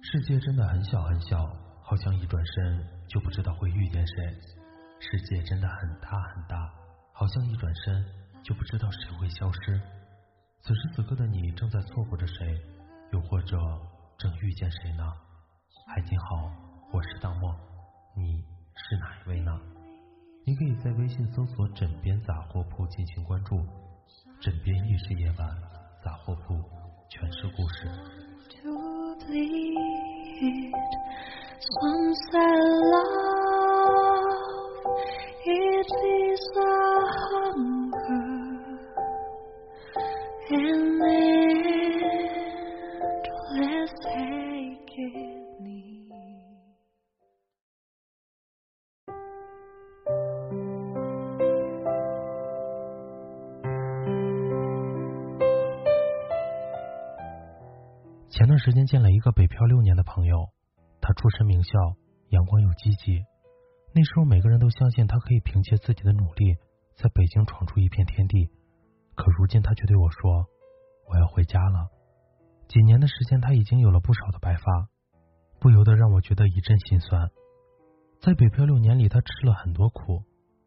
世界真的很小很小，好像一转身就不知道会遇见谁；世界真的很大很大，好像一转身就不知道谁会消失。此时此刻的你正在错过着谁，又或者正遇见谁呢？嗨，你好，我是大漠，你是哪一位呢？你可以在微信搜索“枕边杂货铺”进行关注，枕边亦是夜晚，杂货铺全是故事。Some say love, 前段时间见了一个北漂六年的朋友。他出身名校，阳光又积极。那时候每个人都相信他可以凭借自己的努力在北京闯出一片天地。可如今他却对我说：“我要回家了。”几年的时间，他已经有了不少的白发，不由得让我觉得一阵心酸。在北漂六年里，他吃了很多苦。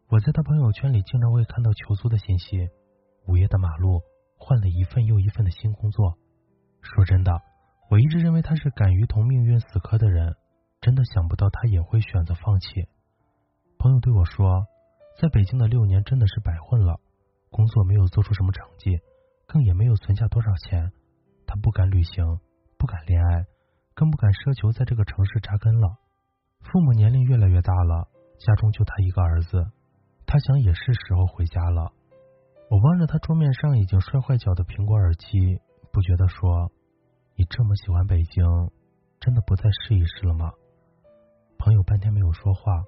我在他朋友圈里经常会看到求租的信息，午夜的马路换了一份又一份的新工作。说真的。我一直认为他是敢于同命运死磕的人，真的想不到他也会选择放弃。朋友对我说，在北京的六年真的是白混了，工作没有做出什么成绩，更也没有存下多少钱。他不敢旅行，不敢恋爱，更不敢奢求在这个城市扎根了。父母年龄越来越大了，家中就他一个儿子，他想也是时候回家了。我望着他桌面上已经摔坏脚的苹果耳机，不觉得说。你这么喜欢北京，真的不再试一试了吗？朋友半天没有说话，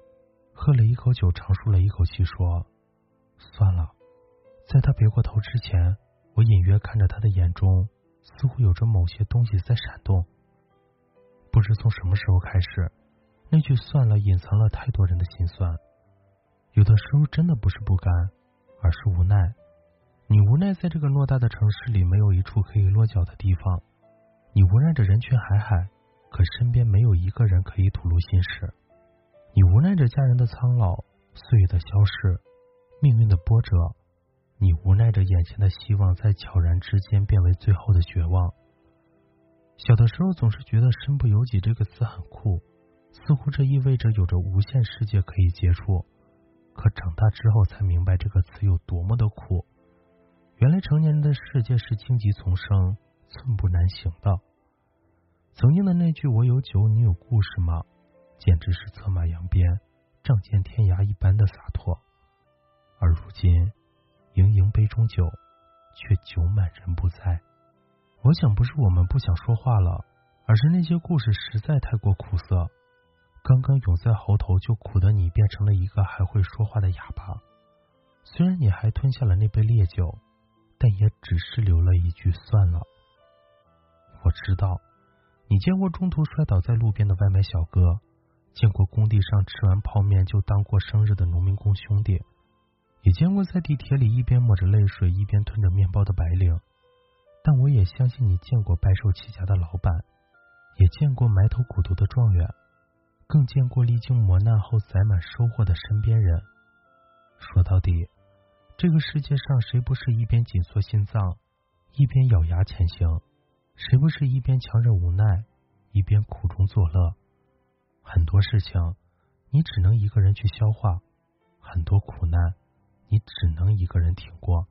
喝了一口酒，长舒了一口气，说：“算了。”在他别过头之前，我隐约看着他的眼中，似乎有着某些东西在闪动。不知从什么时候开始，那句“算了”隐藏了太多人的心酸。有的时候真的不是不甘，而是无奈。你无奈在这个偌大的城市里，没有一处可以落脚的地方。你无奈着人群海海，可身边没有一个人可以吐露心事；你无奈着家人的苍老，岁月的消逝，命运的波折；你无奈着眼前的希望在悄然之间变为最后的绝望。小的时候总是觉得“身不由己”这个词很酷，似乎这意味着有着无限世界可以接触。可长大之后才明白这个词有多么的苦。原来成年人的世界是荆棘丛生。寸步难行的。曾经的那句“我有酒，你有故事吗？”简直是策马扬鞭、仗剑天涯一般的洒脱。而如今，盈盈杯中酒，却酒满人不在。我想，不是我们不想说话了，而是那些故事实在太过苦涩。刚刚涌在喉头，就苦的你变成了一个还会说话的哑巴。虽然你还吞下了那杯烈酒，但也只是留了一句“算了”。我知道，你见过中途摔倒在路边的外卖小哥，见过工地上吃完泡面就当过生日的农民工兄弟，也见过在地铁里一边抹着泪水一边吞着面包的白领。但我也相信你见过白手起家的老板，也见过埋头苦读的状元，更见过历经磨难后载满收获的身边人。说到底，这个世界上谁不是一边紧缩心脏，一边咬牙前行？谁不是一边强忍无奈，一边苦中作乐？很多事情你只能一个人去消化，很多苦难你只能一个人挺过。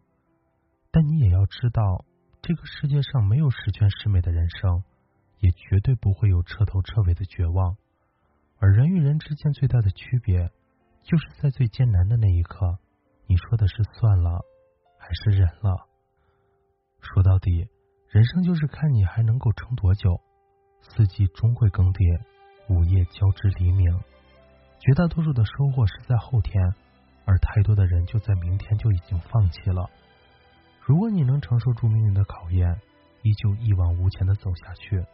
但你也要知道，这个世界上没有十全十美的人生，也绝对不会有彻头彻尾的绝望。而人与人之间最大的区别，就是在最艰难的那一刻，你说的是算了，还是忍了？说到底。人生就是看你还能够撑多久，四季终会更迭，午夜交织黎明。绝大多数的收获是在后天，而太多的人就在明天就已经放弃了。如果你能承受住命运的考验，依旧一往无前的走下去，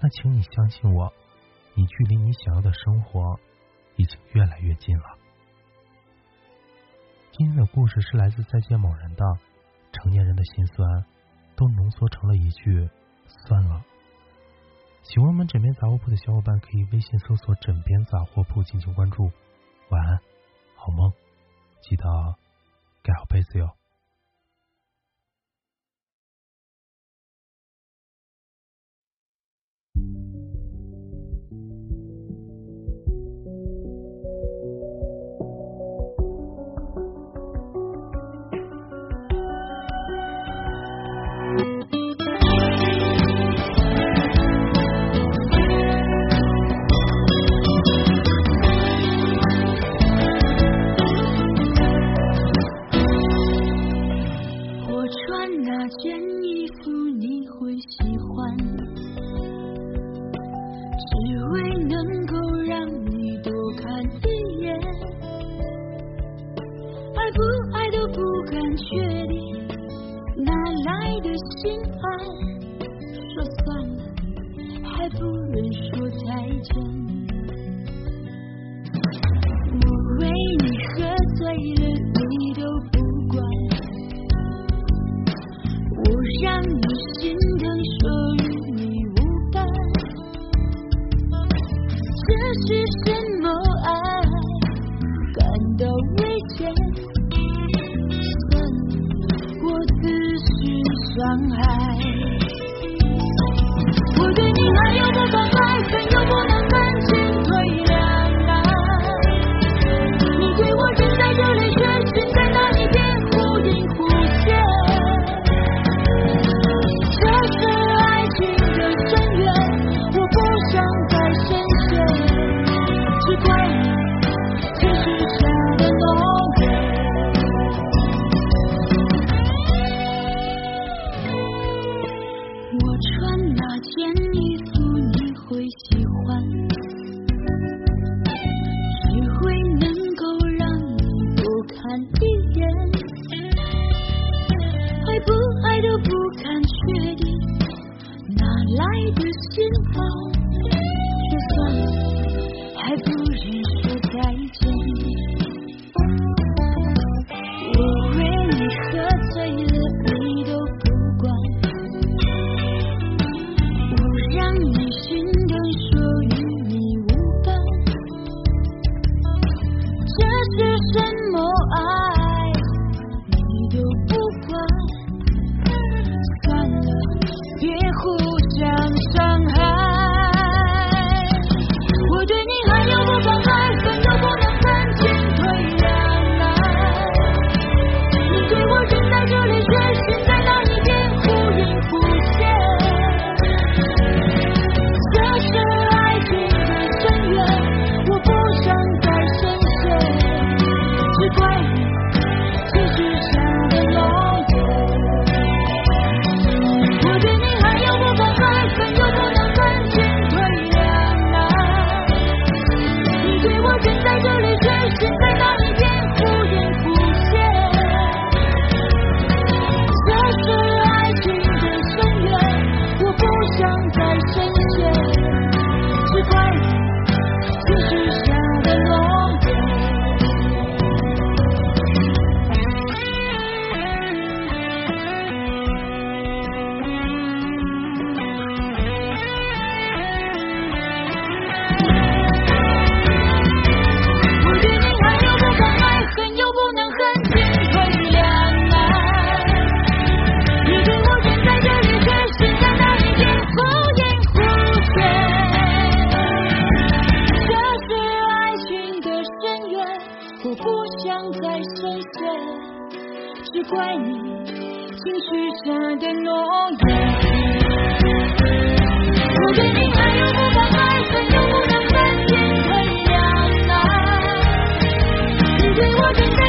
那请你相信我，你距离你想要的生活已经越来越近了。今天的故事是来自再见某人的成年人的心酸。都浓缩成了一句“算了”。喜欢我们枕边杂货铺的小伙伴可以微信搜索“枕边杂货铺”进行关注。晚安，好梦，记得盖好被子哟。再都不敢确定哪来的心房只怪你轻许下的诺言。我对你爱又不敢爱恨又不能恨进退两难你对我等待